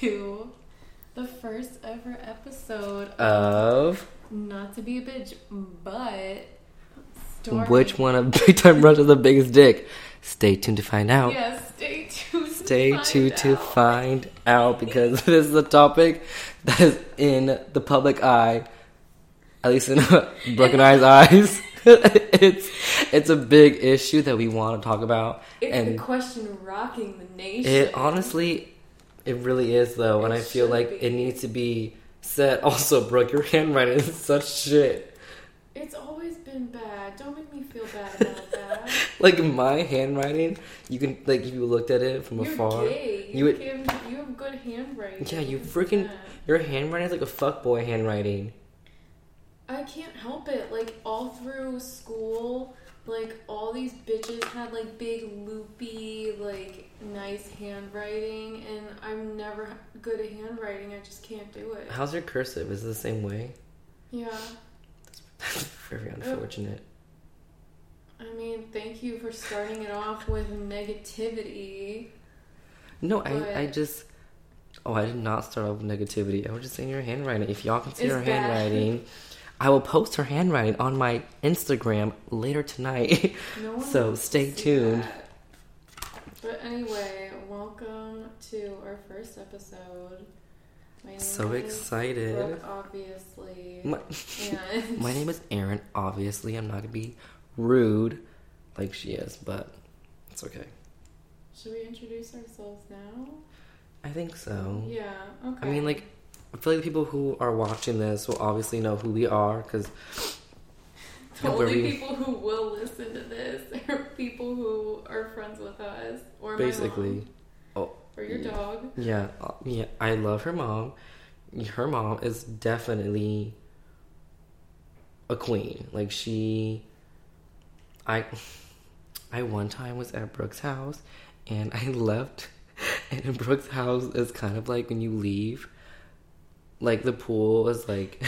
to the first ever episode Of Not to be a bitch, but starring- which one of Big Time Rush has the biggest dick? Stay tuned to find out. Yes, stay tuned. Stay find tuned to find out because this is a topic that is in the public eye, at least in Brooke and I's eyes. it's it's a big issue that we want to talk about, It's and the question rocking the nation. it honestly, it really is though, and It I feel like be. it needs to be said. Also, Brooke, your handwriting is such shit. It's always been bad. Don't make me feel bad about that. Like my handwriting, you can like if you looked at it from You're afar. gay. you You, would- give, you have good handwriting. Yeah, you freaking-. Your handwriting is like a fuckboy handwriting. I can't help it. Like all through school, like all these bitches had like big loopy, like nice handwriting, and I'm never good at handwriting. I just can't do it. How's your cursive? Is it the same way? Yeah. That's very unfortunate. I mean, thank you for starting it off with negativity. No, But- I, I just. Oh, I did not start off with negativity. I was just saying your handwriting. If y'all can see It's her bad. handwriting, I will post her handwriting on my Instagram later tonight. No one So stay tuned. that. But anyway, welcome to our first episode. My name so is excited. Brooke, obviously. My, and my name is Aaron. Obviously, I'm not gonna be rude like she is, but it's okay. Should we introduce ourselves now? I think so. Yeah. Okay. I mean, like, I feel like the people who are watching this will obviously know who we are because the only we- people who will listen to this are people who are friends with us, or my basically, mom, oh, or your yeah. dog. yeah, uh, yeah. I love her mom. Her mom is definitely a queen. Like she, I, I one time was at Brooke's house and I left, and in Brooke's house is kind of like when you leave. Like the pool was like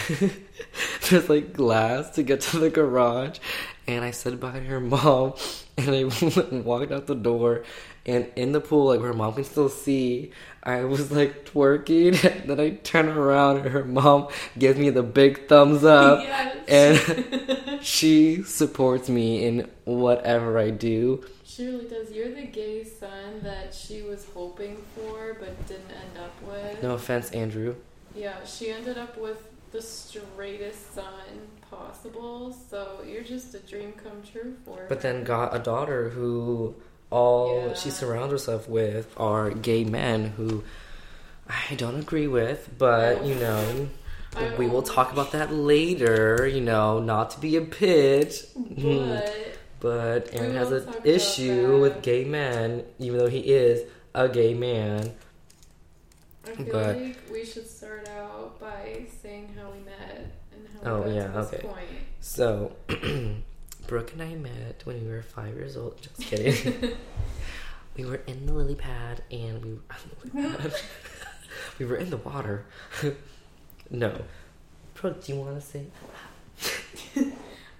there's like glass to get to the garage, and I said bye to her mom, and I walked out the door, and in the pool, like her mom can still see, I was like twerking, and then I turn around, and her mom gives me the big thumbs up, yes. and she supports me in whatever I do. She really does. You're the gay son that she was hoping for but didn't end up with. No offense, Andrew. Yeah, she ended up with the straightest son possible, so you're just a dream come true for her. But then got a daughter who all Yeah. she surrounds herself with are gay men who I don't agree with, but you know, we will talk about that later, you know, not to be a bitch. But But Aaron has an issue with gay men, even though he is a gay man. I feel But- like we should start out by saying how we met and how Oh, we got yeah, to this okay. point. So, Brooke and I met when we were five years old. Just kidding. we were in the lily pad and we we were in the water. no. Brooke, do you want to say?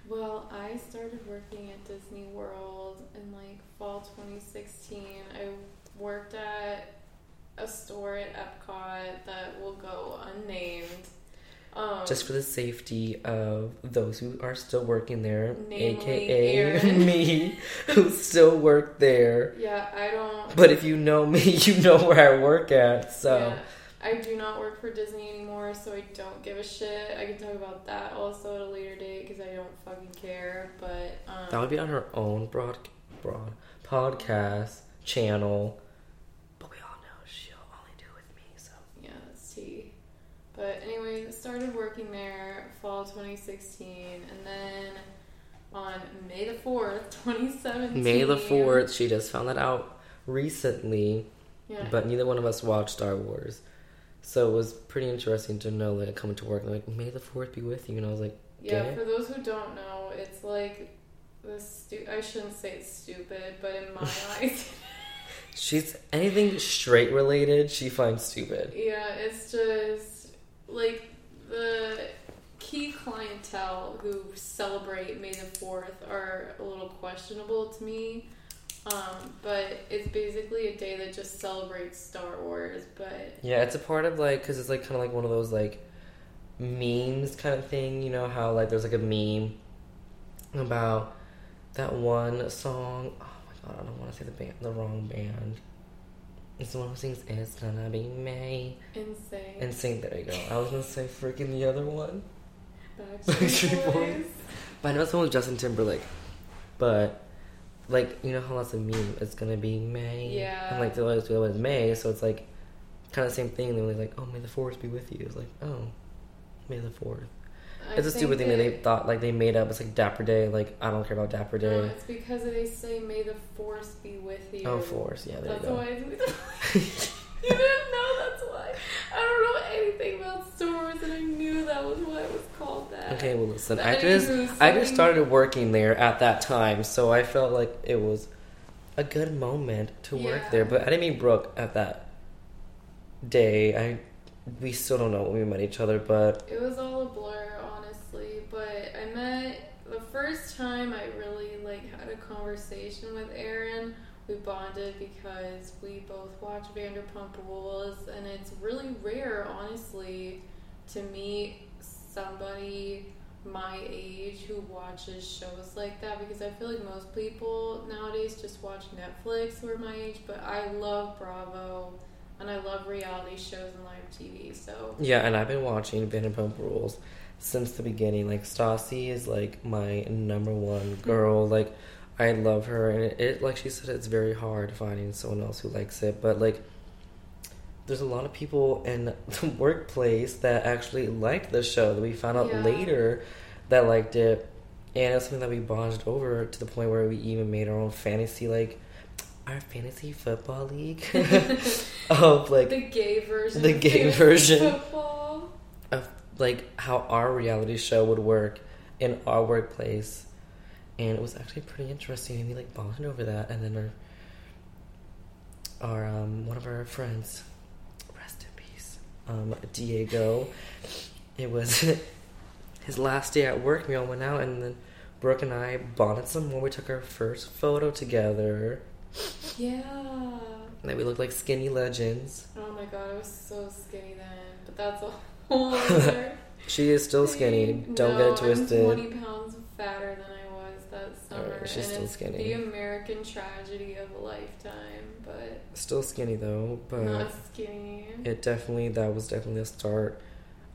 Well, I started working at Disney World in like fall 2016. I worked at a store at Epcot that will go unnamed. Um, Just for the safety of those who are still working there, aka me, who still work there. yeah, I don't. But if you know me, you know where I work at. So Yeah, I do not work for Disney anymore, so I don't give a shit. I can talk about that also at a later date because I don't fucking care. But um, that would be on her own broad, broad podcast channel. But we all know she'll only do it with me. So Yeah, that's tea. But anyways, started working there fall 2016, and then on May the 4th, 2017. May the fourth, she just found that out recently. Yeah. But neither one of us watched Star Wars. So it was pretty interesting to know like coming to work like May the fourth be with you and I was like yeah, it? for those who don't know, it's like the stu- I shouldn't say it's stupid, but in my eyes, She's anything straight related, she finds stupid. yeah, it's just like the key clientele who celebrate May the 4th are a little questionable to me. Um, but it's basically a day that just celebrates Star Wars. But Yeah, it's a part of like because it's like kind of like one of those like memes kind of thing. You know how like there's like a meme about that one song. Oh my god, I don't want to say the band, the wrong band. It's the one who sings "It's Gonna Be May." NSYNC. NSYNC. There you go. I was gonna say freaking the other one, Backstreet Boys. But I know it's one with Justin Timberlake. But like you know how that's a meme. It's gonna be May. Yeah. And like the other the other one is May, so it's like kind of the same thing. They're like, oh, may the force be with you. It's like, oh, may the fourth. I It's a stupid thing that they thought like they made up. It's like Dapper Day. Like I don't care about Dapper No, Day. it's because they say, "May the force be with you." Oh, force. Yeah, there That's you go. why. It's, you didn't know that's why. I don't know anything about Star Wars, and I knew that was why it was called that. Okay, well listen, But I just I just started working there at that time, so I felt like it was a good moment to work Yeah. there. But I didn't meet Brooke at that day. I we still don't know when we met each other, but It was all a blur, But I met the first time I really like had a conversation with Aaron. We bonded because we both watch Vanderpump Rules, and it's really rare, honestly, to meet somebody my age who watches shows like that because I feel like most people nowadays just watch Netflix who are my age, but I love Bravo and I love reality shows and live TV. So yeah, and I've been watching Vanderpump Rules since the beginning. Like Stassi is like my number one mm-hmm. girl. Like I love her, and it, it like she said, it's very hard finding someone else who likes it. But like, there's a lot of people in the workplace that actually liked the show that we found out Yeah. later that liked it, and it's something that we bonded over to the point where we even made our own fantasy like. Our fantasy football league of like the gay version. the gay version. Football. Like how our reality show would work in our workplace. And it was actually pretty interesting. And we like bonded over that. And then our our um one of our friends rest in peace um diego it was his last day at work. We all went out and then brooke and i bonded some more. We took our first photo together. Yeah. and then we looked like skinny legends. Oh my god, I was so skinny then. But that's a she is still skinny don't no, get it twisted I'm 20 pounds fatter than I was that summer. Alright, she's and still skinny. the American tragedy of a lifetime, but still skinny though but not skinny. it definitely that was definitely the start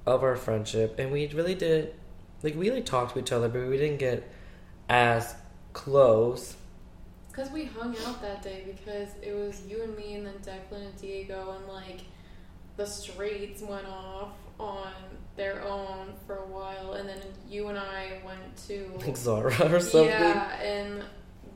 of our friendship and we really did like we like talked to each other but we didn't get as close because we hung out that day because it was you and me and then Declan and Diego and like the streets went off on their own for a while and then you and I went to like zara or something Yeah, and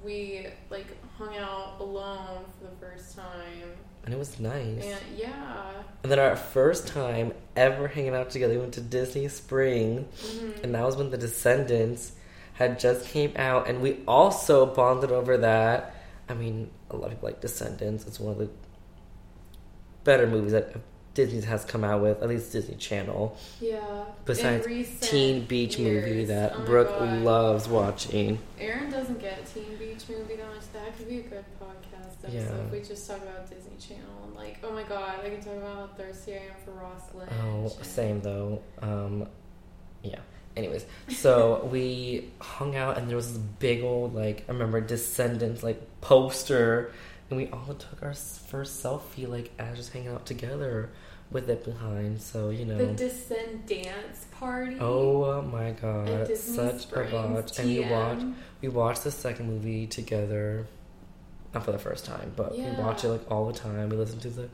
we like hung out alone for the first time. and it was nice And yeah. and then our first time ever hanging out together we went to disney spring Mhm. and that was when the descendants had just came out and we also bonded over that i mean a lot of people like descendants it's one of the better movies that Disney has come out with, at least Disney Channel. Yeah. Besides Teen Beach movie that Oh Brooke God. loves watching. Aaron doesn't get Teen Beach movie that much. That could be a good podcast episode Yeah. if we just talk about Disney Channel and like, oh my god, I can talk about how thirsty I am for Ross Lynch. Oh, same though. Um, yeah. Anyways, so we hung out and there was this big old like I remember Descendants like poster, and we all took our first selfie like as just hanging out together with it behind. So you know. The Descend Dance Party. Oh my god, such Springs, a botch. And we watched we watched the second movie together. Not for the first time, but we watch it like all the time. We listen to the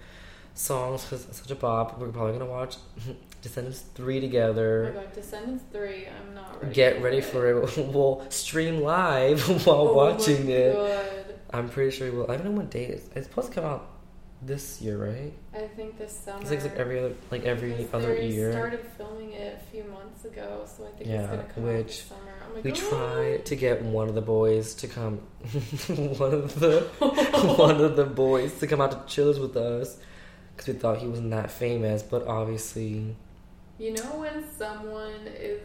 songs because it's such a bop. We're probably gonna watch Descendants 3 Oh together. my god, Descendants 3, I'm not ready Get ready it. for it. We'll stream live while Oh watching my it. God. I'm pretty sure we will. I don't know what date it's, it's supposed to come out this year, right? I think this summer. It's like, like every other like every other they year. started filming it a few months ago, so I think Yeah, it's gonna come out which this summer. Like, We tried to get one of the boys to come, one of the one of the boys to come out to chillers with us because we thought he wasn't that famous, but obviously, You know when someone is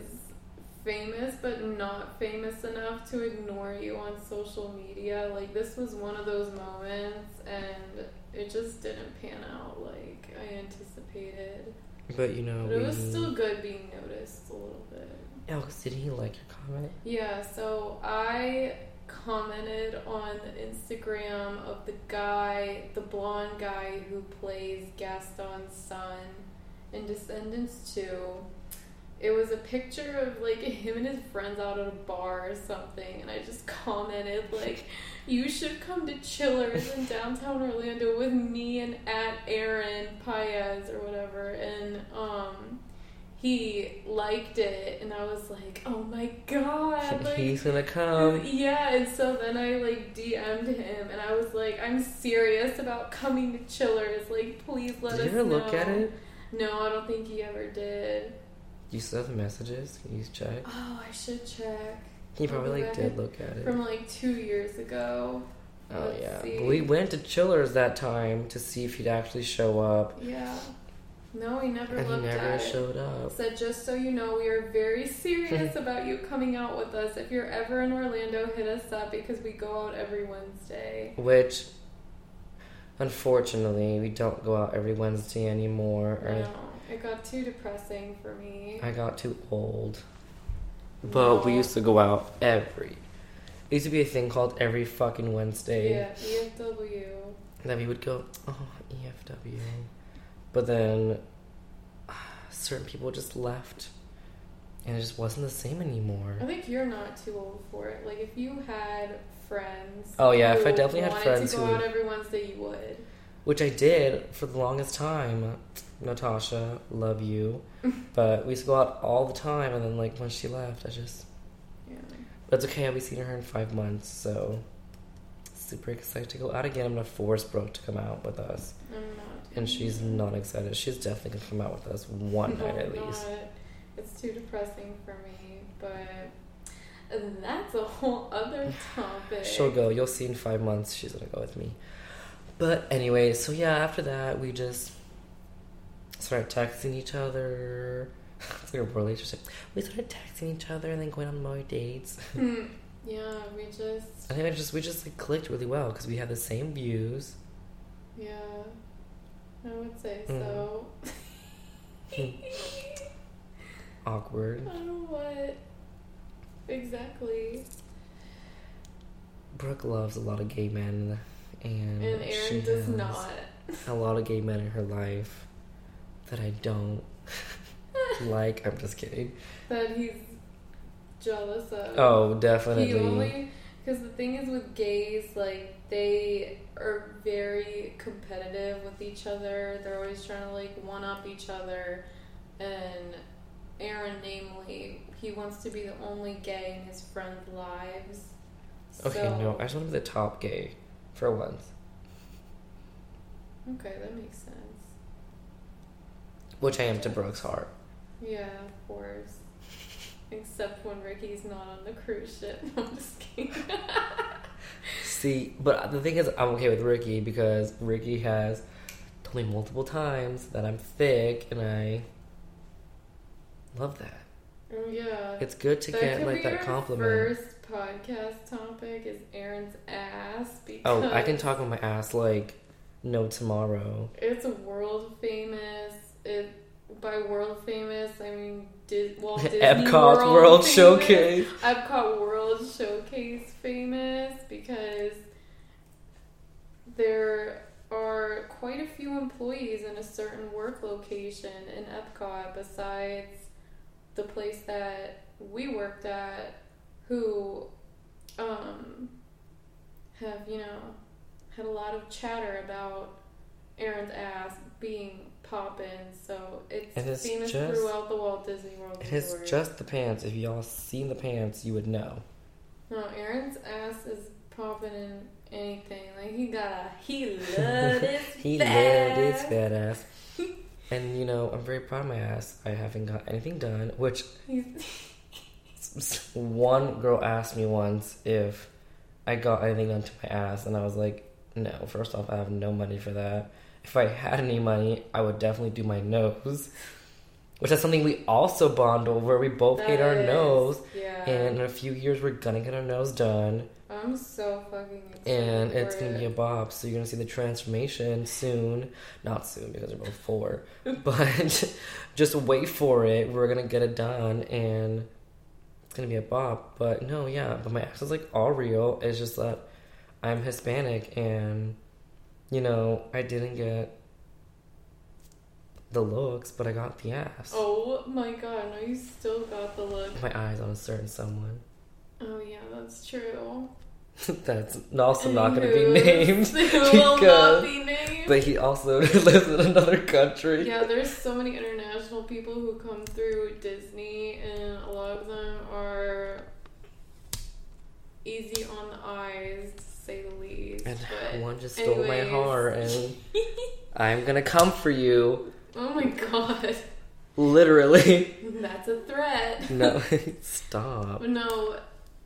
famous but not famous enough to ignore you on social media. Like this was one of those moments and it just didn't pan out like I anticipated. But you know, But it we... was still good being noticed a little bit. Alex, did he like your comment? Yeah, so I commented on the Instagram of the guy, the blonde guy who plays Gaston's son in Descendants 2. It was a picture of like him and his friends out at a bar or something, and I just commented like, "You should come to Chillers in downtown Orlando with me and at Aaron Paez or whatever." And um, he liked it, and I was like, "Oh my god!" Like, He's gonna come. yeah, and so then I like DM'd him, and I was like, "I'm serious about coming to Chillers. Like, please let Did us you ever know." look at it? No, I don't think he ever did. You still have the messages? Can you check? Oh, I should check. He probably like did look at it. From like two years ago. Oh let's yeah. see. We went to Chillers that time to see if he'd actually show up, Yeah. No, he never and he never at it. showed up. Said just so you know, we are very serious about you coming out with us. If you're ever in Orlando, hit us up because we go out every Wednesday. Which, unfortunately, we don't go out every Wednesday anymore. Or No, it got too depressing for me. I got too old. But we used to go out every. It used to be a thing called every fucking Wednesday Yeah, EFW. that we would go. Oh, EFW. But then certain people just left, and it just wasn't the same anymore. I think you're not too old for it. Like if you had friends. Oh, yeah, if I definitely had wanted friends to go who- out every Wednesday, you would. Which I did for the longest time. Natasha, love you. but we used to go out all the time, and then like when she left, I just. Yeah. But it's okay. I'll be seeing her in five months, so super excited to go out again. I'm gonna force Brooke to come out with us, I'm not. and she's not excited. She's definitely gonna come out with us one No, night at not. least. It's too depressing for me, but that's a whole other topic. She'll go. You'll see in five months. She's gonna go with me. But anyway, so yeah, after that we just started texting each other. It's like a relationship. We started texting each other and then going on more dates. Hmm. Yeah, we just. I think I just we just like clicked really well because we had the same views. Yeah. I would say Mm. so. Awkward. I don't know what. Exactly. Brooke loves a lot of gay men, and, And she Aaron does not. A lot of gay men in her life that I don't like. I'm just kidding. That he's jealous of. Oh, definitely. only because the thing is with gays, like they are very competitive with each other. They're always trying to like one up each other, and Aaron, namely, he wants to be the only gay in his friends' lives. Okay, So- no, I just want to be the top gay for once. Okay, that makes sense. Which I am to Brooke's heart. Yeah, of course. Except when Ricky's not on the cruise ship. I'm just kidding. See, but the thing is, I'm okay with Ricky because Ricky has told me multiple times that I'm thick, and I love that. oh yeah. It's good to that get like that compliment. First podcast topic is Aaron's ass because Oh, I can talk about my ass like no tomorrow. It's a world famous. It by world famous, I mean Dis- Walt Disney Epcot World, World. Showcase. Epcot World Showcase famous because there are quite a few employees in a certain work location in Epcot besides the place that we worked at who um, have, you know, had a lot of chatter about Aaron's ass being poppin', so it's And it's famous just- throughout the Walt Disney World It is just the pants. If y'all seen the pants, you would know. No, Aaron's ass is popping in anything. Like he got a he loved his He fat loved his fat ass. and you know, I'm very proud of my ass. I haven't got anything done. Which one girl asked me once if I got anything done to my ass, and I was like, no. First off, I have no money for that. If I had any money, I would definitely do my nose. which is something we also bond over. We both That hate our is- nose, Yeah. and in a few years we're gonna get our nose done, I'm so fucking excited. and it's gonna it. be a bob. So you're gonna see the transformation soon. Not soon because we're both four, but just wait for it. We're gonna get it done, and it's gonna be a bob. But no, yeah, but my accent's like all real. It's just that I'm Hispanic, and you know I didn't get the looks, but I got the ass. Oh my god, no, you still got the look. My eyes on a certain someone. Oh yeah, that's true. That's also not going to be named. Who will not because- be named? But he also lives in another country. Yeah, there's so many international people who come through Disney, and a lot of them are easy on the eyes, to say the least. And but one just stole my heart, and I'm gonna come for you. oh my god, Literally. that's a threat. No, stop. No,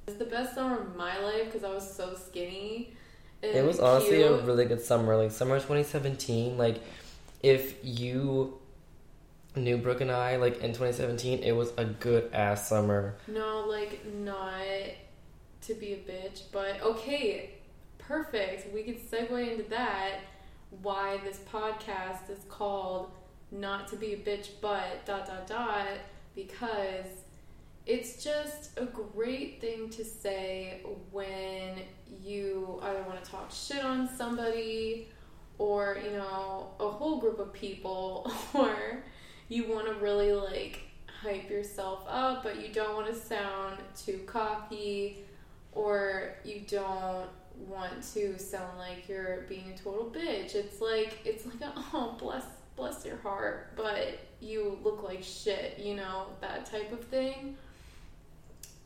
it's the best summer of my life because I was so skinny. It was honestly a really good summer. Like, summer 2017, like, if you knew Brooke and I, like, in 2017, it was a good ass summer. No, like not to be a bitch, but okay, perfect. We could segue into that. Why this podcast is called "Not to Be a Bitch," but dot dot dot because it's just a great thing to say when you either want to talk shit on somebody or you know a whole group of people or you want to really like hype yourself up but you don't want to sound too cocky or you don't want to sound like you're being a total bitch it's like it's like a, oh bless bless your heart but you look like shit you know that type of thing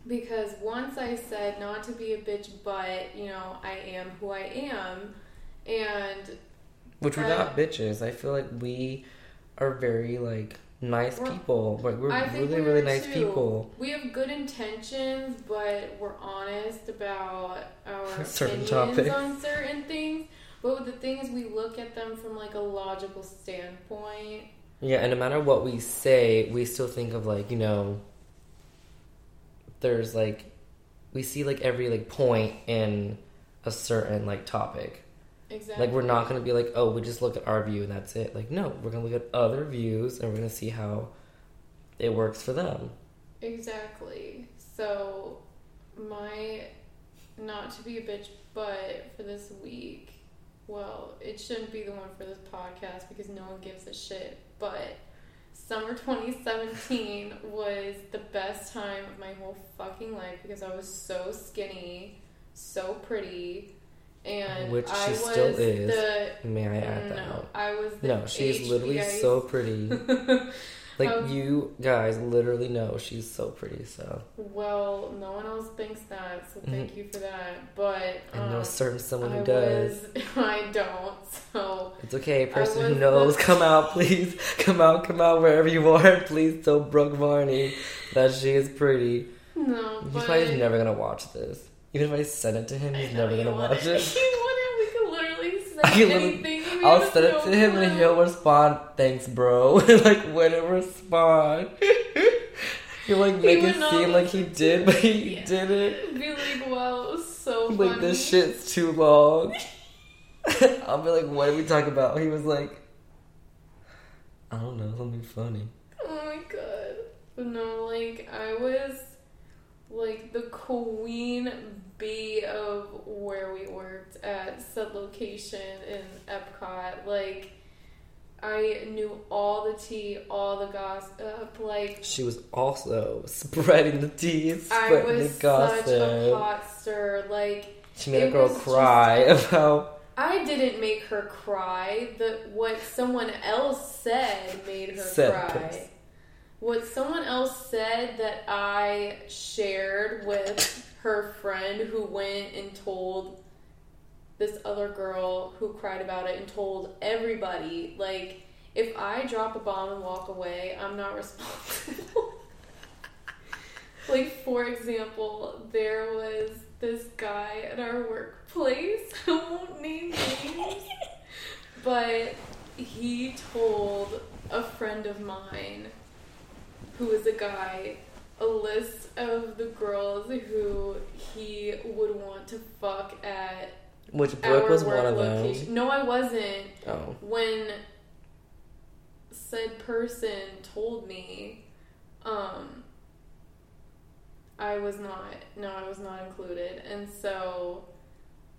because once I said not to be a bitch, but you know, I am who I am, and Which we're not bitches. I feel like we are very, like, nice We're- people. Like, we're really, really nice too. people. we have good intentions, but we're honest about our Certain opinions topics. on certain things. But with the thing is, we look at them from like a logical standpoint. Yeah, and no matter what we say, we still think of like, you know, there's like we see like every like point in a certain like topic. Exactly. Like we're not gonna be like, oh, we just look at our view and that's it. Like no, we're gonna look at other views and we're gonna see how it works for them. Exactly. So, my not to be a bitch, but for this week, well, it shouldn't be the one for this podcast because no one gives a shit. But summer 2017 was the best time of my whole fucking life because I was so skinny, so pretty, and Which I she still is. the May I add that? no, I was the No, she's literally so pretty. Like Um, you guys literally know she's so pretty. So Well, no one else thinks that, so thank you for that. But I know um, a certain someone who I does. was, I don't. So It's okay, person who knows, the- come out, please. Come out, come out wherever you are. Please tell Brooke Varney that she is pretty. no, He's but probably never gonna watch this. Even if I send it to him, he's never gonna watch it. You wouldn't. We could literally say I anything. we I'll send it to him and he'll respond, thanks, bro. like, wouldn't respond. He'll like He make would it seem like he did, but he Yeah. didn't. Be like, wow, it was so Like, funny. this shit's too long. I'll be like, what did we talk about? He was like, I don't know, something funny. Oh my god. But no, like I was like the queen bee of where we worked at said location in Epcot. Like I knew all the tea, all the gossip. Like She was also spreading the tea, and I spreading was the gossip. such a hot stir. Like she made a girl cry about. I didn't make her cry. The what someone else said made her Said cry. this. What someone else said that I shared with her friend who went and told this other girl who cried about it and told everybody like if I drop a bomb and walk away, I'm not responsible. like for example, there was this guy at our workplace. I won't name names, but he told a friend of mine who was a guy, a list of the girls who he would want to fuck at Which Brooke our was one of location. them. No, I wasn't. Oh. When said person told me, um, I was not. No, I was not included, and so.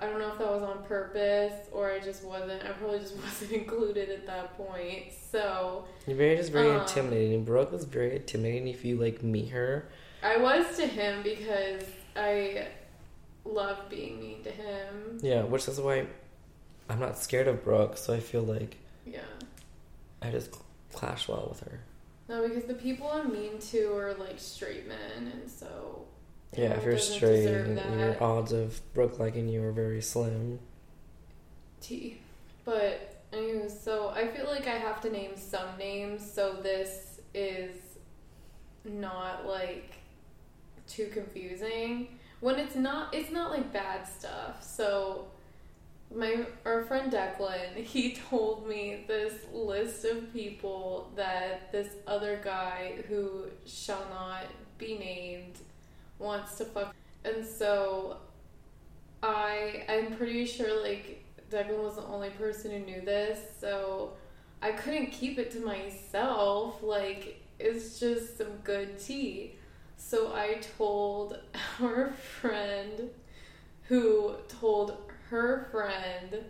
I don't know if that was on purpose or I just wasn't. I probably just wasn't included at that point. So You're very just very Um, intimidating. Brooke was very intimidating if you like meet her. I was to him because I love being mean to him. Yeah, which is why I'm not scared of Brooke, so I feel like Yeah. I just clash well with her. No, because the people I'm mean to are like straight men, and so Yeah, if you're straight, your odds of Brooke liking you are very slim. T. But anyways, so I feel like I have to name some names, so this is not like too confusing. When it's not, it's not like bad stuff. So my our friend Declan, he told me this list of people that this other guy who shall not be named wants to fuck, and so I I'm pretty sure like Declan was the only person who knew this, so I couldn't keep it to myself. Like it's just some good tea. So I told our friend who told her friend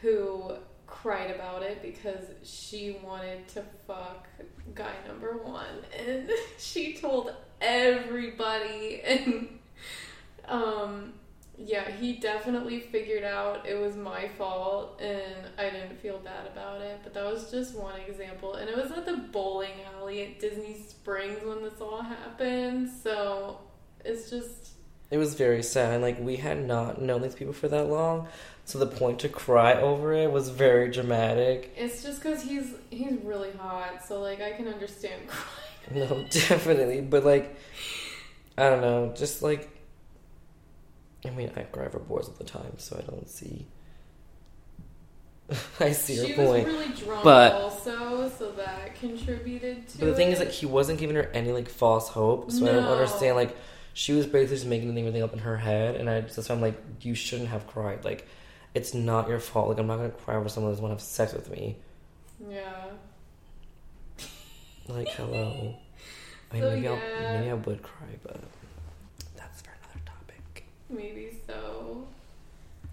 who cried about it because she wanted to fuck guy number one and she told everybody. And um yeah he definitely figured out it was my fault and i didn't feel bad about it. But that was just one example. And it was at the bowling alley at disney springs when this all happened. So it's just It was very sad. Like we had not known these people for that long, so the point to cry over it was very dramatic. it's just because he's he's really hot. So like i can understand crying No, definitely, but like I don't know, just like I mean, I cry for boys all the time, so I don't see. I see she your was point. really drunk but- also so that contributed to But the thing it. is, like, he wasn't giving her any like false hope, so I don't understand. Like, she was basically just making everything up in her head, and I just I'm like, you shouldn't have cried. Like, it's not your fault. Like, I'm not gonna cry over someone who doesn't want to have sex with me. yeah Like, hello. I mean, So, maybe yeah. I'll maybe I would cry, but that's for another topic. maybe so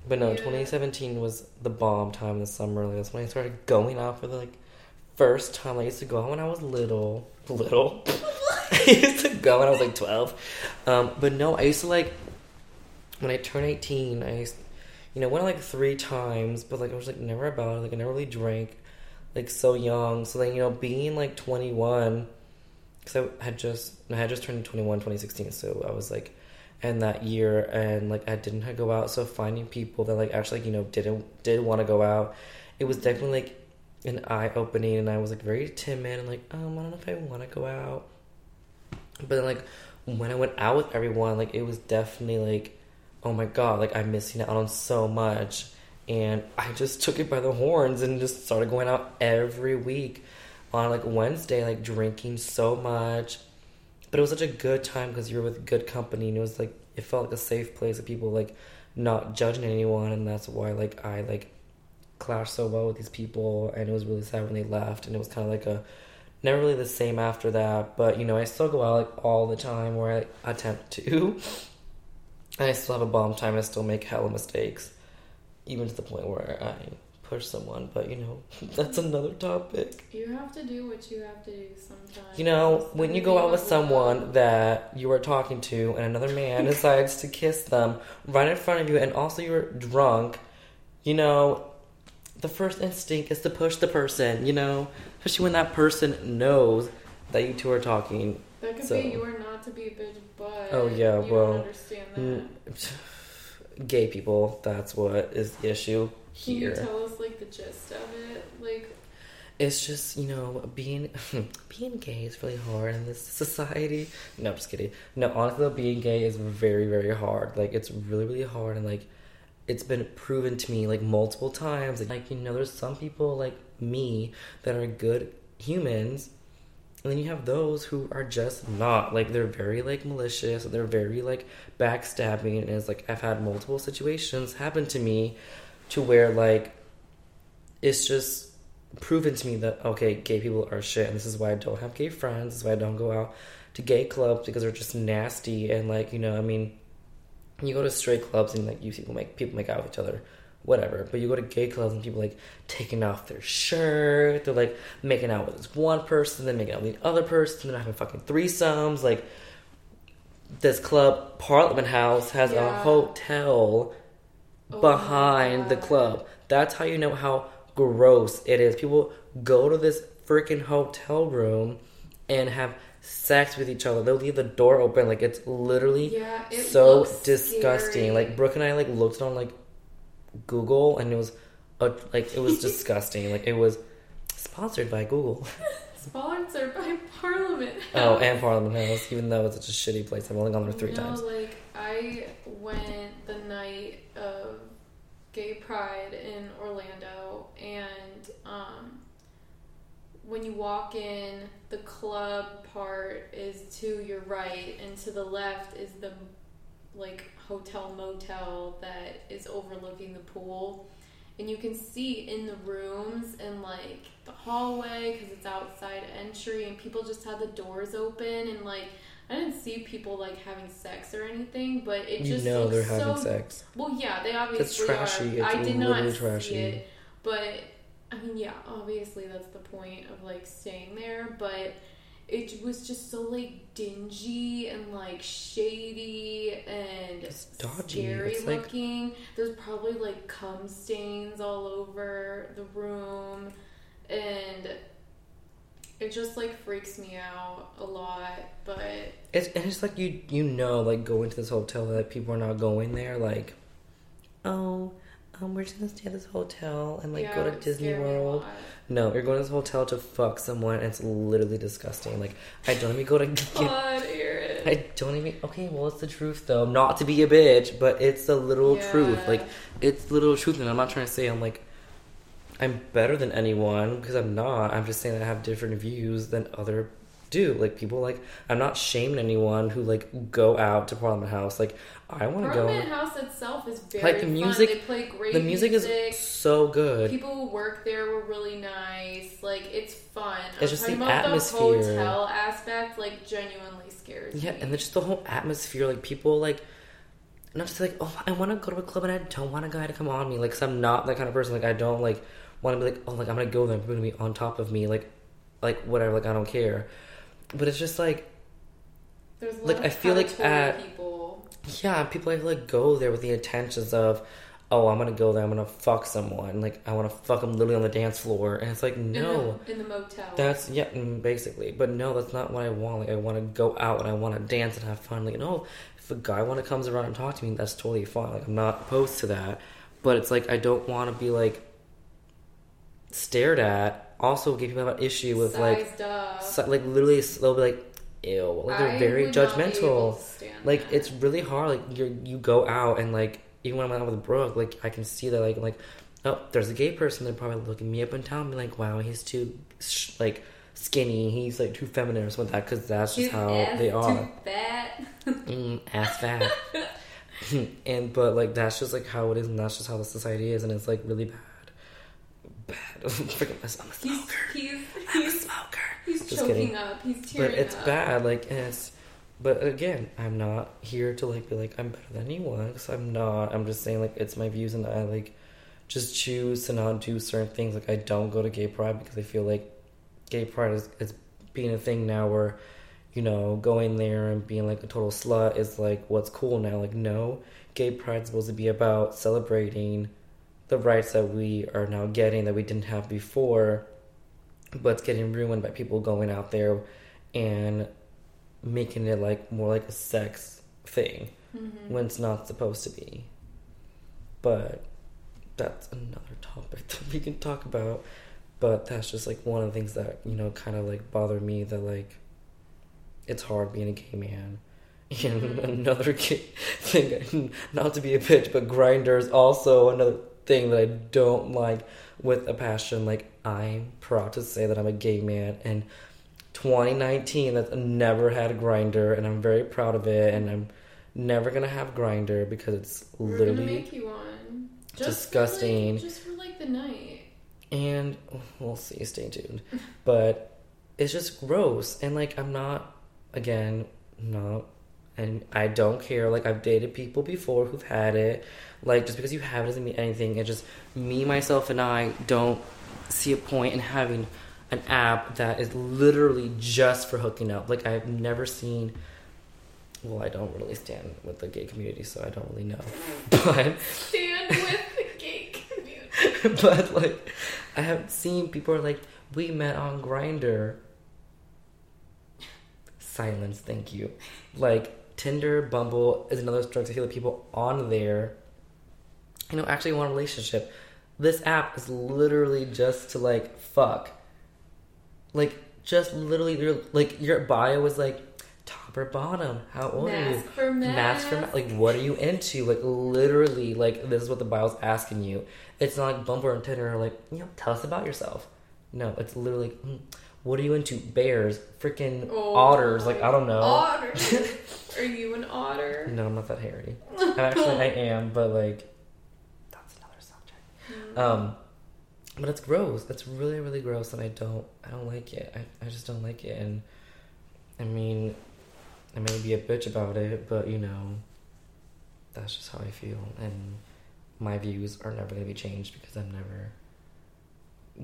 But no, Yeah. 2017 was the bomb time in the summer. Like, that's when I started going out for the like first time. Like, I used to go out when I was little, little. I used to go when I was like 12. Um, but no, I used to like when I turned 18. I used, you know, went like three times, but like I was like never about it. Like I never really drank, like so young. So then you know, being like 21, because I had just I had just turned 21 2016. So I was like and that year and like I didn't go out so finding people that like actually like, you know didn't did want to go out it was definitely like an eye opening and I was like very timid and like um I don't know if I want to go out but then like when I went out with everyone like it was definitely like oh my god like I'm missing out on so much and I just took it by the horns and just started going out every week on like Wednesday like drinking so much. But it was such a good time because you were with good company and it was like it felt like a safe place of people like not judging anyone and that's why like i like clashed so well with these people and it was really sad when they left and it was kind of like a never really the same after that. But you know i still go out like all the time where i attempt to. And i still have a bomb time. And i still make hella mistakes even to the point where i push someone but you know that's another topic. You have to do what you have to do sometimes. You know, when you go out with someone that you are talking to and another man decides to kiss them right in front of you and also you're drunk, you know, the first instinct is to push the person, you know, especially when that person knows that you two are talking. that could so- be you are not to be a bitch but Oh, yeah, well, don't understand that. Mm, Gay people, that's what is the issue here. can you tell us like the gist of it like It's just you know being being gay is really hard in this society. No, I'm just kidding. No, honestly, though, being gay is very very hard. Like it's really really hard, and like it's been proven to me like multiple times. Like you know, there's some people like me that are good humans, And then you have those who are just not. Like they're very like malicious, they're very like backstabbing, and it's like I've had multiple situations happen to me to where like it's just proven to me that okay, gay people are shit, and this is why I don't have gay friends. This is why I don't go out to gay clubs because they're just nasty. And like you know, I mean, you go to straight clubs and like you people make people make out with each other, whatever. But you go to gay clubs and people like taking off their shirt, they're like making out with this one person, then making out with the other person, then having fucking threesomes. Like this club, Parliament House, has Yeah. a hotel Oh behind the club. That's how you know how gross it is. People go to this freaking hotel room and have sex with each other. They'll leave the door open. Like it's literally Yeah, it so disgusting. scary. Like Brooke and I like looked on like Google and it was a, like it was disgusting. Like it was sponsored by Google. Sponsored by Parliament. oh, and Parliament House. Even though it's such a shitty place, I've only gone there three no, times. like I went the night of Gay Pride in Orlando, and um, when you walk in, the club part is to your right, and to the left is the like hotel motel that is overlooking the pool. And you can see in the rooms and like the hallway because it's outside entry, and people just had the doors open and like I didn't see people like having sex or anything, but it You just know looks they're having so sex. well, yeah, they obviously trashy. are. It's I did not literally see trashy. it, but I mean, yeah, obviously that's the point of like staying there. But it was just so like dingy and like shady and It's dodgy. scary It's like- looking. There's probably like cum stains all over the room, and it just like freaks me out a lot. But It's and it's like you you know like going to this hotel that people are not going there like, oh, um, we're just gonna stay at this hotel and like yeah, go to Disney scare me a World. No, you're going to this hotel to fuck someone. and It's literally disgusting. Like I don't even go to. God, Aaron. I don't even. Okay, well, it's the truth though. Not to be a bitch, but it's the literal truth. Like it's the literal truth, and I'm not trying to say I'm like I'm better than anyone because I'm not. I'm just saying that I have different views than other do. Like people like I'm not shaming anyone who like go out to Parliament House. Like I want to go. Parliament House itself is very Like, the fun. music- They play great The music is so good. People who work there were really nice. Like it's fun. It's I'm just the about atmosphere. The hotel aspect like genuinely scares Yeah, me. and then just the whole atmosphere, like people like not just like, oh, I want to go to a club and I don't want a guy to come on me, like, cause I'm not that kind of person. Like, I don't like want to be like, oh, like I'm gonna go there, people gonna be on top of me, like, like whatever, like I don't care. But it's just like, There's a lot like, of I feel like at- people. yeah, people like, like go there with the intentions of, oh, I'm gonna go there, I'm gonna fuck someone, like I want to fuck them literally on the dance floor, and it's like, in the- no. in the, motel. That's yeah, mm, basically. But no, that's not what I want. Like I want to go out and I want to dance and have fun. Like no, if a guy want to comes around and talk to me, that's totally fine. Like I'm not opposed to that. But it's like I don't want to be like stared at. Also, give people have an issue with like Sized so, like literally they'll be like ew. Like they're I very would not be able judgmental. Like that. it's really hard. Like you you go out and like even when I'm out with Brooke, like I can see that like like oh there's a gay person. They're probably looking me up and and be like wow he's too sh- like skinny. He's like too feminine or something like that because that's just His how they too are. fat. Mm, ass fat. and but like that's just like how it is, and that's just how the society is, and it's like really bad. Bad. Freaking, I'm a He's smoker. he's I'm a smoker. he's Just choking kidding. up. He's tearing up. but it's up. bad like it's but again i'm not here to like be like i'm better than anyone because i'm not i'm just saying like it's my views and i like just choose to not do certain things like i don't go to gay pride because i feel like gay pride is, is being a thing now where you know going there and being like a total slut is like what's cool now like no gay pride's supposed to be about celebrating the rights that we are now getting that we didn't have before but it's getting ruined by people going out there and making it like more like a sex thing Mhm. when it's not supposed to be. But that's another topic that we can talk about. But that's just like one of the things that, you know, kind of like bother me that like it's hard being a gay man. And Mhm. another gay thing, not to be a bitch, but Grindr's also another thing that I don't like with a passion. Like, I'm proud to say that I'm a gay man, and 2019 that's never had a Grindr, and I'm very proud of it. And I'm never gonna have Grindr because it's We're literally gonna make you one. disgusting. For like, just for like the night. and we'll see. Stay tuned. But it's just gross, and like I'm not again not, and I don't care. Like I've dated people before who've had it. Like just because you have it doesn't mean anything. It's just me, myself, and I don't see a point in having an app that is literally just for hooking up. Like I've never seen. Well, I don't really stand with the gay community, so I don't really know. But Stand with the gay community. but like I have seen people are like, we met on Grindr. Silence, thank you. Like Tinder, Bumble is another drug to feel that people on there, you know, actually want a relationship. This app is literally just to like fuck. Like just literally, your like your bio is like top or bottom. How old are you? Mask for mask. Mask for ma- like what are you into? Like literally, like this is what the bio's asking you. It's not like Bumble and Tinder are like, you know, tell us about yourself. No, it's literally, mm, what are you into? Bears, freaking Oh otters. Like I don't know. Otter. Are you an otter? No, I'm not that hairy. Actually, I am, but like, that's another subject. Um, but it's gross. It's really, really gross, and I don't, I don't like it. I, I just don't like it. And I mean, I may be a bitch about it, but you know, that's just how I feel, and my views are never gonna be changed because I'm never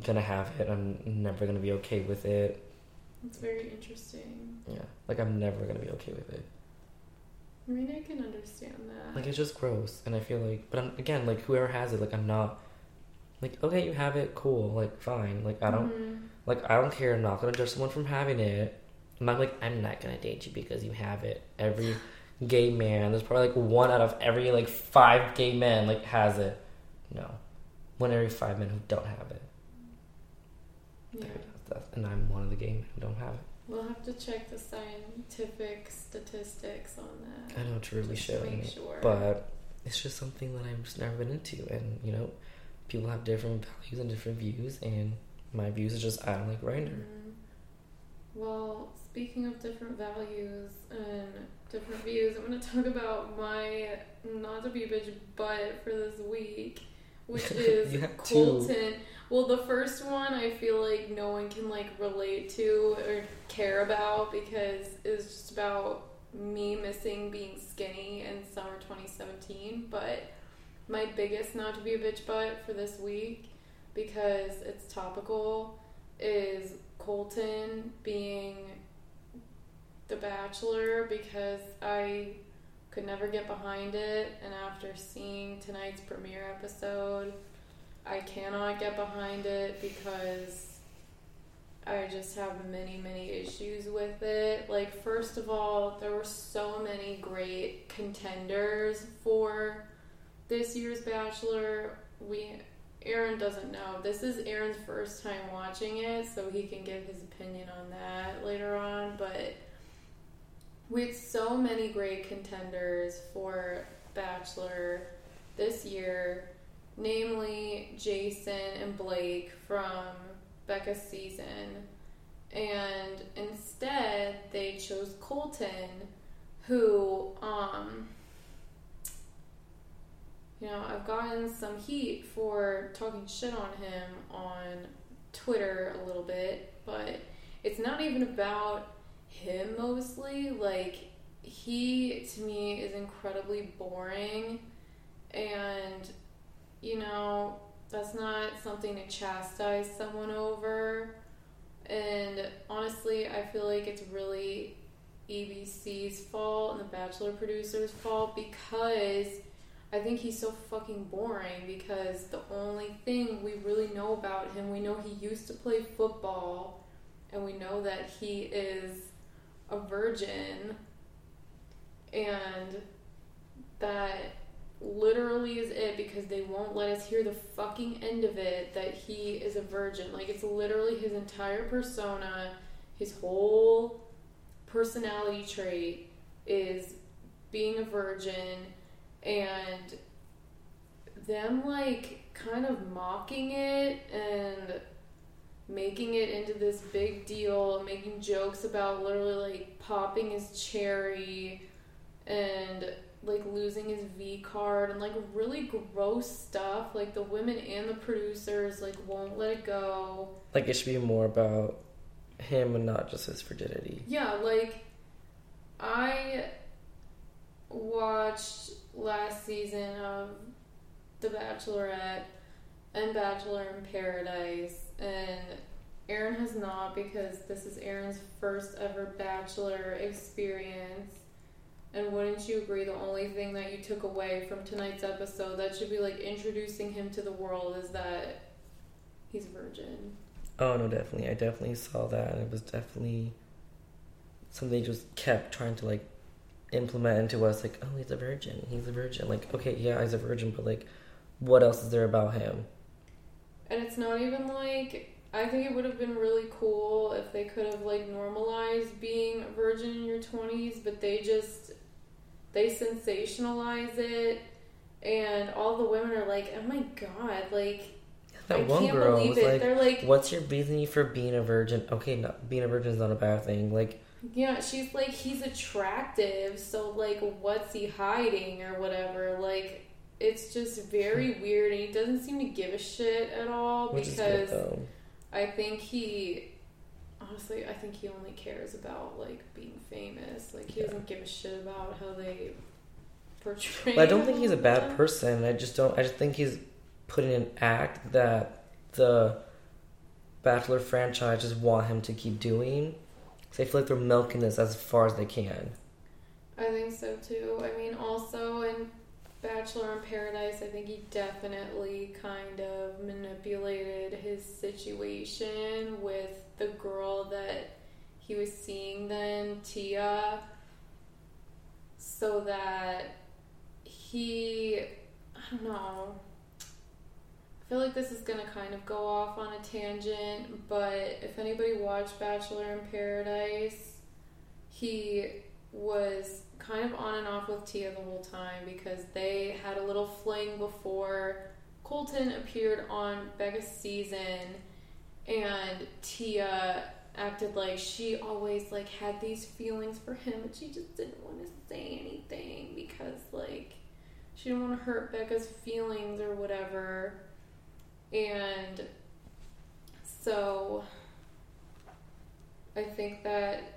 gonna have it. I'm never gonna be okay with it. It's very interesting. Yeah, like I'm never gonna be okay with it. I mean, I can understand that. Like it's just gross, and I feel like, but I'm again like whoever has it, like I'm not, like okay, you have it, cool, like fine, like I don't, Mhm. like I don't care. I'm not gonna judge someone from having it. I'm not like I'm not gonna date you because you have it. Every gay man, there's probably like one out of every like five gay men like has it. No, one every five men who don't have it. Yeah. That's- and I'm one of the game. who don't have it. We'll have to check the scientific statistics on that. I know it's really showing, sure. but it's just something that I've just never been into, and you know, people have different values and different views, and my views are just I don't like Grindr. Mhm. Well, speaking of different values and different views, I'm going to talk about my not to be a bitch but for this week, which is have two. Colton. Well, the first one I feel like no one can like relate to or care about because it's just about me missing being skinny in summer 2017. But my biggest not to be a bitch but for this week because it's topical is Colton being the bachelor because I could never get behind it and after seeing tonight's premiere episode I cannot get behind it because I just have many, many issues with it. Like, first of all, there were so many great contenders for this year's Bachelor. We, Aaron doesn't know. This is Aaron's first time watching it, so he can give his opinion on that later on. But we had so many great contenders for Bachelor this year namely Jason and Blake from Becca's season. And instead, they chose Colton, who, um, you know, I've gotten some heat for talking shit on him on Twitter a little bit, but it's not even about him mostly. Like, he, to me, is incredibly boring and you know, that's not something to chastise someone over. And honestly, I feel like it's really ABC's fault and the Bachelor producer's fault because I think he's so fucking boring because the only thing we really know about him, we know he used to play football and we know that he is a virgin and that literally is it because they won't let us hear the fucking end of it that he is a virgin. Like it's literally his entire persona, his whole personality trait is being a virgin and them like kind of mocking it and making it into this big deal, making jokes about literally like popping his cherry and like losing his V card and like really gross stuff. Like the women and the producers like won't let it go. Like it should be more about him and not just his frigidity. Yeah, like I watched last season of The Bachelorette and Bachelor in Paradise and Aaron has not because this is Aaron's first ever bachelor experience. And wouldn't you agree the only thing that you took away from tonight's episode that should be like introducing him to the world is that he's a virgin? Oh no, definitely. I definitely saw that and it was definitely something they just kept trying to like implement into us like, oh he's a virgin. He's a virgin. Like, okay, yeah, he's a virgin, but like what else is there about him? And it's not even like I think it would have been really cool if they could have like normalized being a virgin in your 20s, but they just they sensationalize it and all the women are like, "Oh my god, like That I one can't girl believe was it." like, They're like, "What's your reasoning for being a virgin?" Okay, no, being a virgin is not a bad thing. Like, yeah, she's like he's attractive, so like what's he hiding or whatever? Like it's just very hmm. weird and he doesn't seem to give a shit at all which because good. I think he honestly I think he only cares about like being famous. Like he Yeah. doesn't give a shit about how they portray. But I don't think he's a bad person. I just don't. I just think he's putting an act that the Bachelor franchise just want him to keep doing. So I feel like they're milking this as far as they can. I think so too. I mean, also in Bachelor in Paradise, I think he definitely kind of manipulated his situation with the girl that he was seeing then, Tia, so that he, I don't know. I feel like this is gonna kind of go off on a tangent, but if anybody watched Bachelor in Paradise, he was kind of on and off with Tia the whole time because they had a little fling before Colton appeared on Becca's season. And Tia acted like she always like had these feelings for him but she just didn't want to say anything because like she didn't want to hurt Becca's feelings or whatever. And so I think that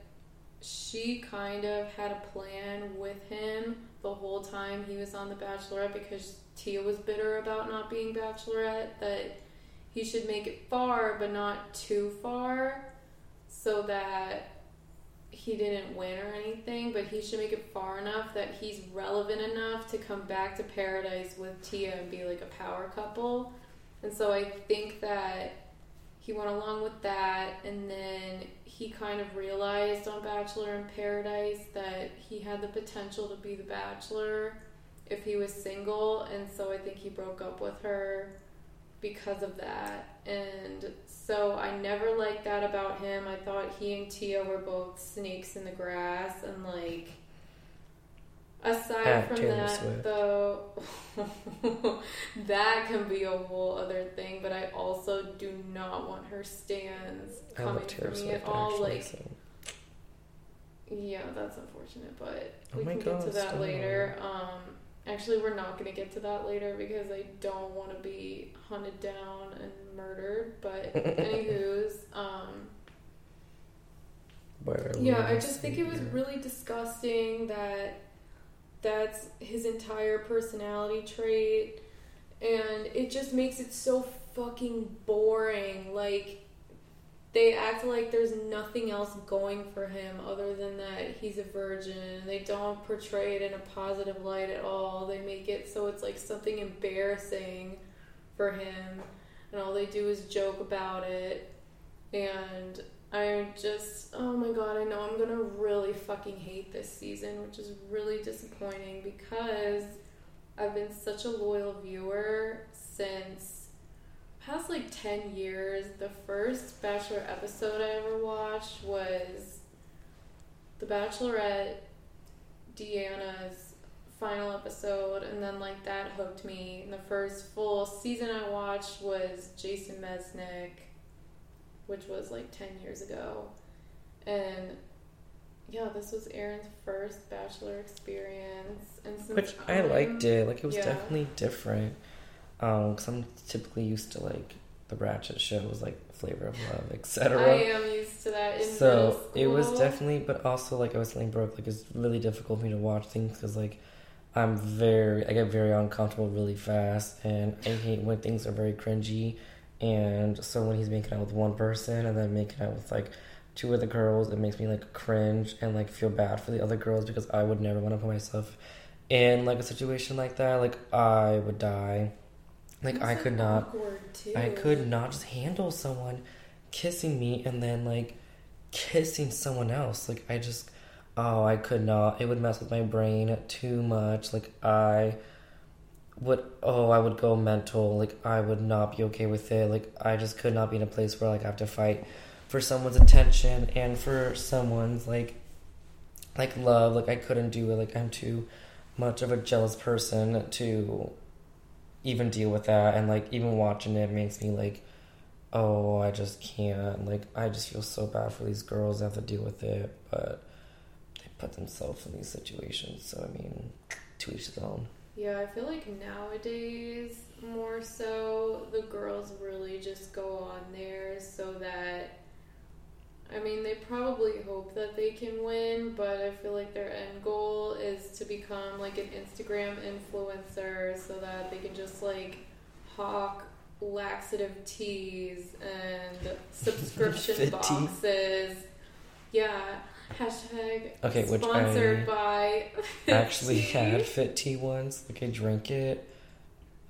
she kind of had a plan with him the whole time he was on The Bachelorette because Tia was bitter about not being Bachelorette, that he should make it far but not too far so that he didn't win or anything, but he should make it far enough that he's relevant enough to come back to paradise with Tia and be like a power couple. And so I think that he went along with that and then he kind of realized on Bachelor in Paradise that he had the potential to be the bachelor if he was single and so I think he broke up with her because of that. And so I never liked that about him. I thought he and Tia were both snakes in the grass and like aside from Taylor that Swift. though that can be a whole other thing, but I also do not want her stands I coming love Taylor for me at all. actually. Like so. yeah, that's unfortunate, but Oh we can get to that stop. later. Um, actually, we're not going to get to that later because I don't want to be hunted down and murdered. But anywho's, um, But yeah, I just think it was really disgusting that that's his entire personality trait, and it just makes it so fucking boring. Like they act like there's nothing else going for him other than that he's a virgin. They don't portray it in a positive light at all. They make it so it's like something embarrassing for him, and all they do is joke about it. And I just, oh my god, I know I'm gonna really fucking hate this season, which is really disappointing because I've been such a loyal viewer since past like 10 years. The first Bachelor episode I ever watched was The Bachelorette, Deanna's final episode, and then like that hooked me. And the first full season I watched was Jason Mesnick. Which was like 10 years ago. And yeah, this was Aaron's first bachelor experience. And Which I I'm- liked it. Like it was yeah. definitely different. Um, cause I'm typically used to like the Ratchet shows, like Flavor of Love, etc. I am used to that in So it was definitely, but also like I was telling Brooke, like it's really difficult for me to watch things because like I'm very, I get very uncomfortable really fast, and I hate when things are very cringy. And so when he's making out with one person and then making out with like two other girls, it makes me like cringe and like feel bad for the other girls because I would never want to put myself in like a situation like that. Like I would die. Like I could not. I could not just handle someone kissing me and then like kissing someone else. Like I just oh, I could not. It would mess with my brain too much. Like I would oh, I would go mental. Like I would not be okay with it. Like I just could not be in a place where like I have to fight for someone's attention and for someone's like like love. Like I couldn't do it. Like I'm too much of a jealous person to even deal with that and like even watching it makes me like oh i just can't like i just feel so bad for these girls that have to deal with it but they put themselves in these situations so i mean to each his own Yeah, I feel like nowadays more so the girls really just go on there so that I mean they probably hope that they can win, but I feel like their end goal is to become like an Instagram influencer so that they can just like hawk laxative teas and subscription boxes. Yeah. Hashtag Okay, which sponsored I by actually had fit tea once like i drank it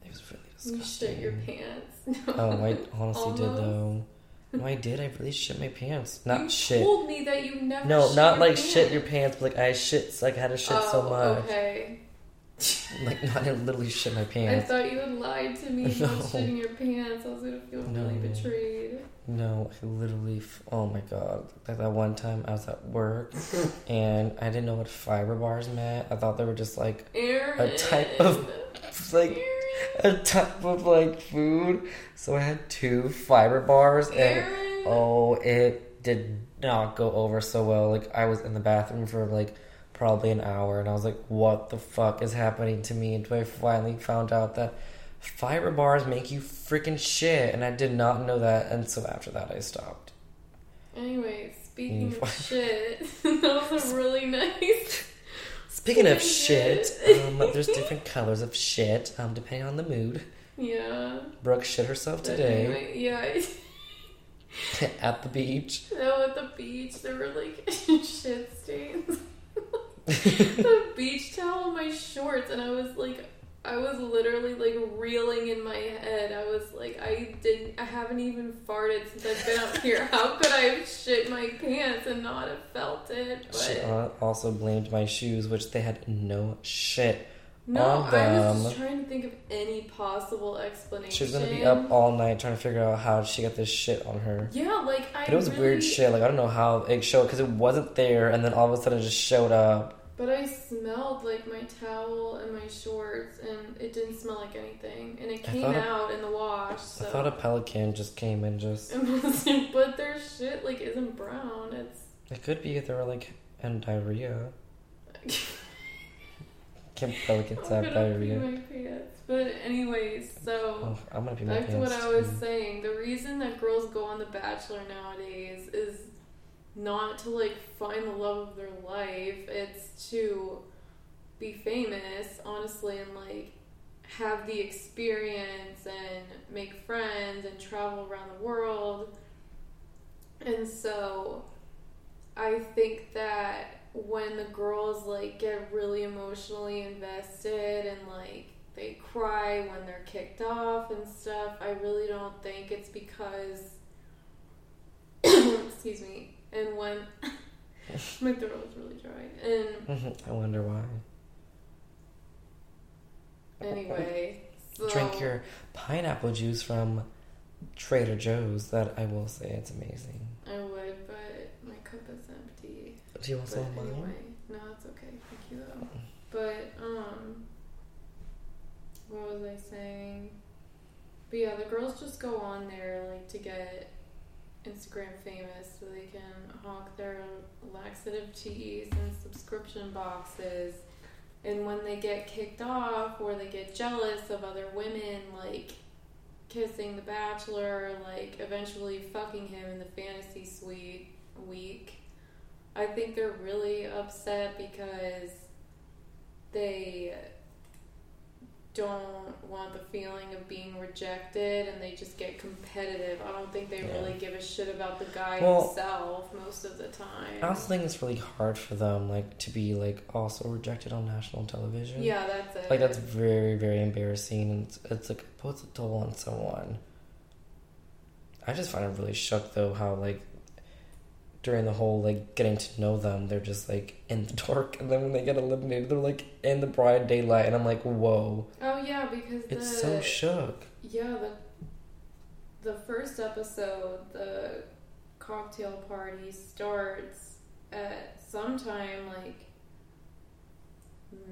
it was really You disgusting shit your pants. oh i honestly did though no i did i really shit my pants not you shit told me that you never. no not like shit your pants. pants but like i shit like i had to shit so Oh, much Okay. like not I literally shit my pants. I thought you had lied to me about No. shitting your pants. I was gonna feel really betrayed. No, I literally. f- Oh my god! Like that one time I was at work and I didn't know what fiber bars meant. I thought they were just like Aaron. type of- like Aaron. a type of like food. So I had two fiber bars and Aaron. oh, it did not go over so well. Like I was in the bathroom for like probably an hour and I was like, what the fuck is happening to me? Until I finally found out that fiber bars make you freaking shit, and I did not know that. And so after that, I stopped. Anyway, speaking Mm. of shit, that was a really nice. Speaking of Speaking of shit, um, there's different colors of shit um, depending on the mood. Yeah. Brooke shit herself But today anyway, yeah. at the beach. No, at the beach there were like shit stains. the beach towel on my shorts, and I was like, I was literally like reeling in my head. I was like, I didn't, I haven't even farted since I've been out here. How could I have shit my pants and not have felt it? She But uh, also blamed my shoes, which they had no shit. no, on I was just trying to think of any possible explanation. She was gonna be up all night trying to figure out how she got this shit on her. Yeah, like I. But it was really, weird shit. Like I don't know how it showed because it wasn't there, and then all of a sudden it just showed up. But I smelled like my towel and my shorts, and it didn't smell like anything. And it came thought a- out in the wash. So. I thought a pelican just came and just. but their shit like isn't brown. It's It could be if they were like in diarrhea. Can pelicans have diarrhea? my pants. But anyways, so Oh, I'm gonna pee my back to pants. what I was too. saying. The reason that girls go on The Bachelor nowadays is not to like find the love of their life. It's to be famous, honestly, and like have the experience and make friends and travel around the world. And so I think that when the girls like get really emotionally invested and like they cry when they're kicked off and stuff, I really don't think it's because excuse me. And when my throat was really dry. And I wonder why. anyway, so Drink your pineapple juice from Trader Joe's. That I will say it's amazing. I would, but my cup is empty. Do you want some mine? anyway, no, it's okay. Thank you though. But um, what was I saying? But yeah, the girls just go on there like to get Instagram famous so they can hawk their laxative teas and subscription boxes. And when they get kicked off or they get jealous of other women, like kissing the bachelor, like eventually fucking him in the fantasy suite week, I think they're really upset because they don't want the feeling of being rejected and they just get competitive. I don't think they Yeah. really give a shit about the guy Well, himself most of the time. I also think it's really hard for them, like, to be like also rejected on national television. yeah, that's it. Like that's very very embarrassing, and it's, it's like it puts a toll on someone. I just find it really shook though how like during the whole like getting to know them, they're just like in the dark, and then when they get eliminated, they're like in the bright daylight, and I'm like, whoa, Oh yeah, because it's the so shook. yeah the the first episode, the cocktail party starts at sometime like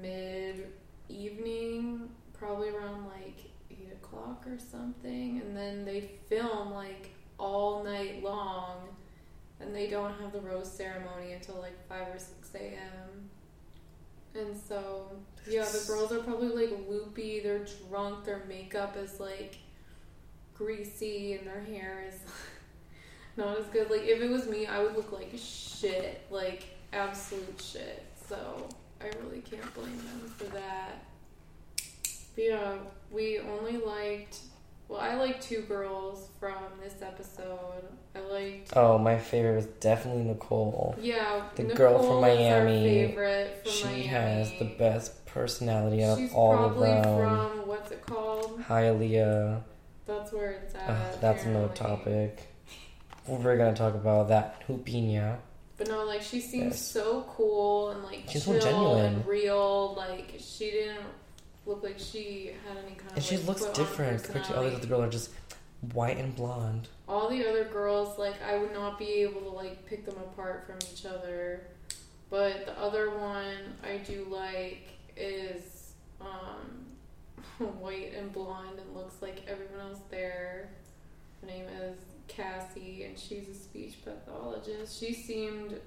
mid evening, probably around like eight o'clock or something, and then they film like all night long, and they don't have the rose ceremony until like five or six a.m. And so, yeah, the girls are probably like loopy, they're drunk, their makeup is like greasy, and their hair is not as good. Like, if it was me, I would look like shit, like absolute shit. So, I really can't blame them for that. But yeah, we only liked, well, I like two girls from this episode. I liked, Oh, my favorite was definitely Nicole. yeah, The Nicole girl from Miami, favorite from She Miami. has the best personality out of all of probably them. from what's it called? Hialeah. That's where it's at. Ugh, that's no apparently. topic. We're gonna talk about that. Hupina. But no, like she seems Yes. so cool and like She's chill so genuine. and real. Like she didn't look like she had any kind of. And of. she like, looks different compared to all the other girls are just white and blonde. All the other girls, like I would not be able to like pick them apart from each other. But the other one I do like is um white and blonde and looks like everyone else there. Her name is Cassie and she's a speech pathologist. She seemed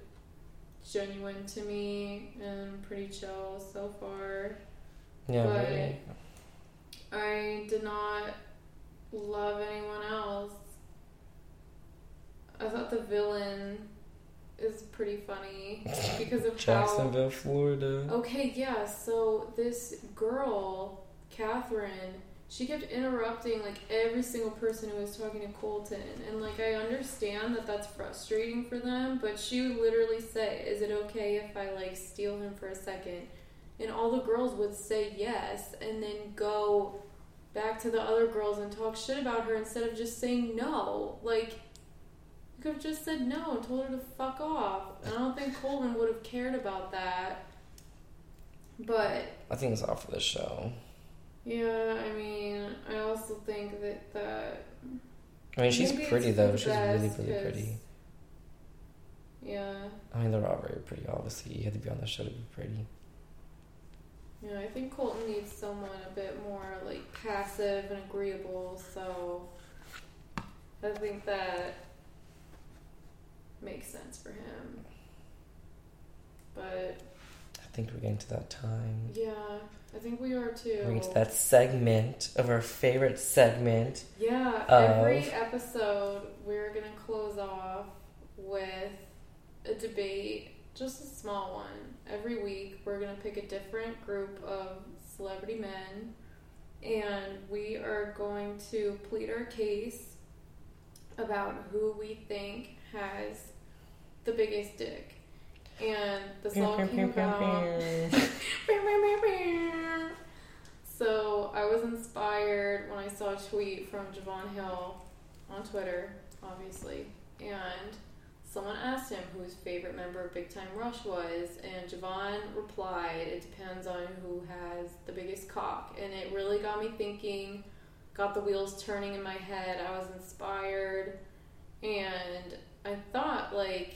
genuine to me and pretty chill so far. Yeah, But- very. I did not love anyone else. I thought the villain is pretty funny because of how. Jacksonville, Florida. Okay, yeah. So this girl, Catherine, she kept interrupting like every single person who was talking to Colton, and like I understand that that's frustrating for them, but she would literally say, "Is it okay if I like steal him for a second? And all the girls would say yes, and then go back to the other girls and talk shit about her instead of just saying no. Like. You could have just said no and told her to fuck off. And I don't think Colton would have cared about that. But I think it's all for the show. yeah, I mean, I also think that that I mean, she's pretty though. She's really, really pretty. yeah, I mean, they're all very pretty. Obviously, you had to be on the show to be pretty. Yeah, I think Colton needs someone a bit more like passive and agreeable. So I think that makes sense for him. But I think we're getting to that time. yeah, I think we are too. We're getting to that segment of our favorite segment. Yeah, of- every episode we're gonna close off with a debate, just a small one. Every week we're gonna pick a different group of celebrity men and we are going to plead our case about who we think has the biggest dick. And this all came about so I was inspired when I saw a tweet from Javon Hill on Twitter, obviously, and someone asked him who his favorite member of Big Time Rush was, and Javon replied, "It depends on who has the biggest cock," and it really got me thinking, got the wheels turning in my head. I was inspired, and I thought like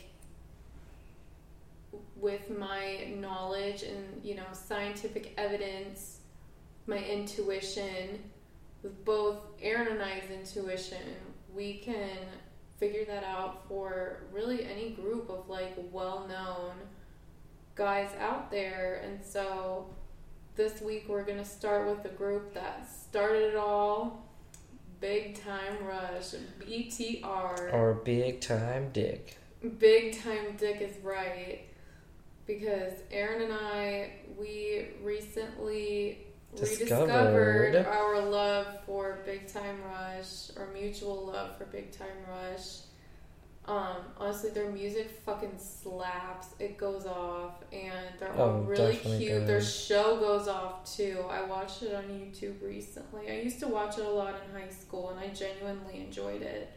with my knowledge and you know scientific evidence my intuition with both aaron and i's intuition we can figure that out for really any group of like well known guys out there. And so this week we're going to start with the group that started it all Big Time Rush, BTR. Or Big Time Dick. Big Time Dick is right. Because Aaron and I, we recently Discovered. rediscovered our love for Big Time Rush, our mutual love for Big Time Rush. Um, honestly, their music fucking slaps. It goes off, and they're all Oh, really cute. Their show goes off too. I watched it on YouTube recently. I used to watch it a lot in high school, and I genuinely enjoyed it.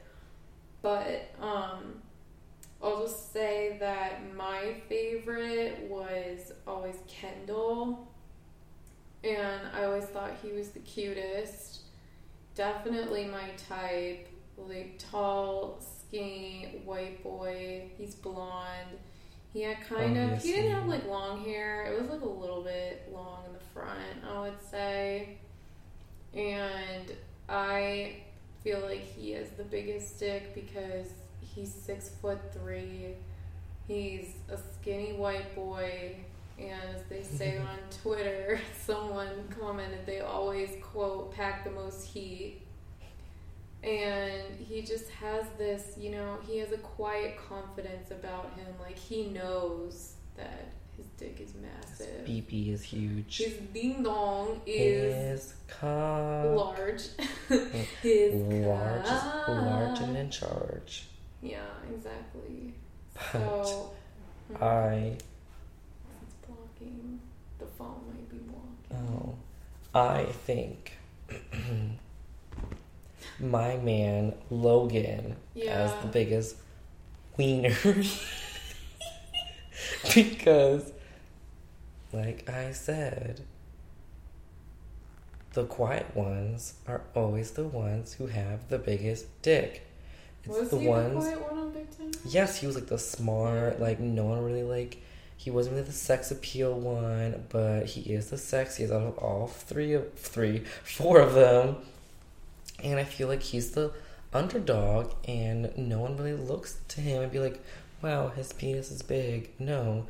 But um, I'll just say that my favorite was always Kendall, and I always thought he was the cutest. Definitely my type, like tall, skinny, white boy. He's blonde. He had kind of, he didn't have like long hair. It was like a little bit long in the front, I would say. And I feel like he is the biggest stick because he's six foot three. He's a skinny white boy, and as they say on Twitter, someone commented they always quote "pack the most heat." And he just has this, you know, he has a quiet confidence about him. Like he knows that his dick is massive. His BB is huge. His ding dong is His cock. large. his large, cock. large and in charge. Yeah, exactly. But So, hmm, I, it's blocking. The phone might be blocking. Oh, I think my man Logan Yeah. as the biggest wiener because, like I said, the quiet ones are always the ones who have the biggest dick. It's Was the he ones. the quiet one on Big Time? Yes, he was like the smart, like no one really like. He wasn't really the sex appeal one, but he is the sexiest out of all three of three, four of them. And I feel like he's the underdog, and no one really looks to him and be like, "Wow, his penis is big." No,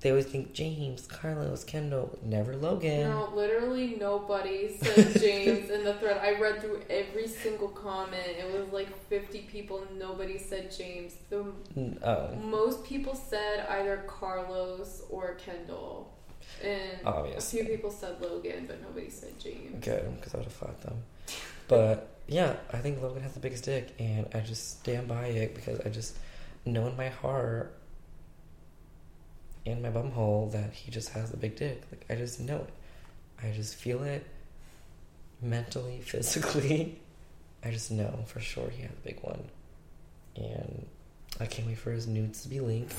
they always think James, Carlos, Kendall, never Logan. No, literally nobody said James the thread. I read through every single comment. It was like 50 people. Nobody said James. The mm, Oh, most people said either Carlos or Kendall. And a obviously. few people said Logan, but nobody said James. Good, because I would have fought them. But yeah, I think Logan has the biggest dick, and I just stand by it because I just know in my heart and my bumhole that he just has the big dick. Like I just know it. I just feel it mentally, physically. I just know for sure he has a big one, and I can't wait for his nudes to be linked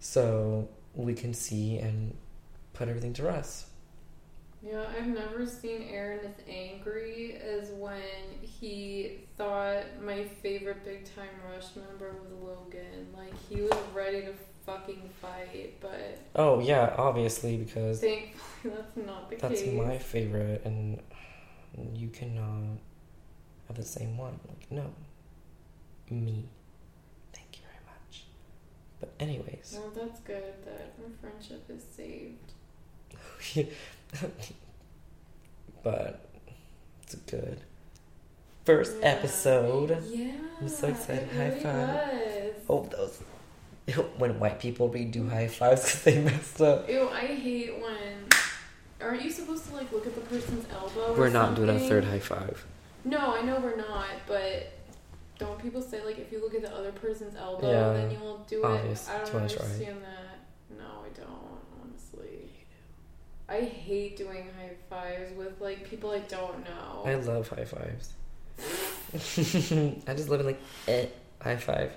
so we can see and put everything to rest. Yeah, I've never seen Aaron as angry as when he thought my favorite Big Time Rush member was Logan. Like, he was ready to fucking fight, but Oh yeah, obviously because thankfully that's not the That's case. my favorite, and you cannot uh, have the same one. Like, no. Me. Thank you very much. But, anyways. Well, that's good that our friendship is saved. but, it's a good first Yeah. episode. Yeah. I'm so excited. it High really five. Oh, those. When white people redo high fives because they messed up. Ew, I hate when. Aren't you supposed to like look at the person's elbow? We're not doing a third high five. No, I know we're not, but don't people say like if you look at the other person's elbow, Yeah, then you will do obvious. it? I don't right? understand that. No, I don't. Honestly, I hate doing high fives with like people I don't know. I love high fives. I just live in like, eh, high five.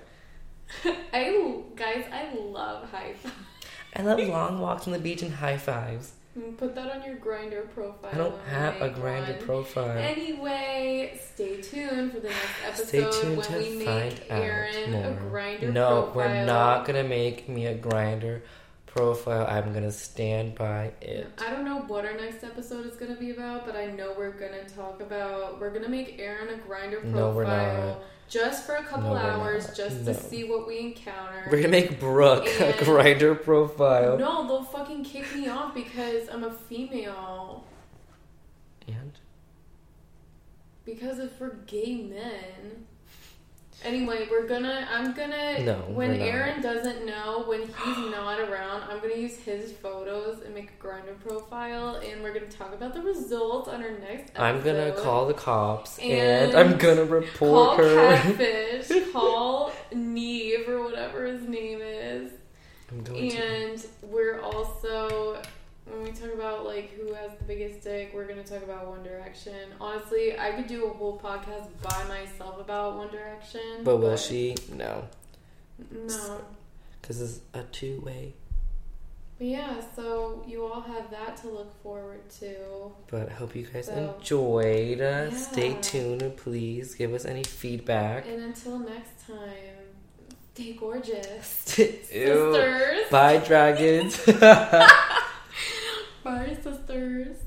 I guys, I love high fives. I love long walks on the beach and high fives. Mm, put that on your Grindr profile. I don't have a Grindr profile. Anyway, stay tuned for the next episode Stay tuned when to we make find Aaron out a more. Grindr No, profile. we're not gonna make me a Grindr profile. I'm gonna stand by it. I don't know what our next episode is to be about, but I know we're to talk about. We're to make Aaron a Grindr profile No, we're not. just for a couple No, hours, just No. to see what we encounter. We're gonna make Brooke And- a Grindr profile. No, they'll fucking kick me off because I'm a female. And Because if we're gay men. Anyway, we're gonna. I'm gonna. No, when. Aaron doesn't know, when he's not around, I'm gonna use his photos and make a Grindr profile, and we're gonna talk about the results on our next. Episode. I'm gonna call the cops and, And I'm gonna report call her. Catfish, call Nev or whatever his name is, I'm going to. and we're also when we talk about like who has the biggest dick, we're gonna talk about One Direction. Honestly, I could do a whole podcast by myself about One Direction. But will she? No, No. because it's a two way. But yeah, so you all have that to look forward to. But I hope you guys So- enjoyed. Uh, Stay tuned and please give us any feedback. And until next time, stay gorgeous. Sisters. Bye, dragons. Bye, sisters.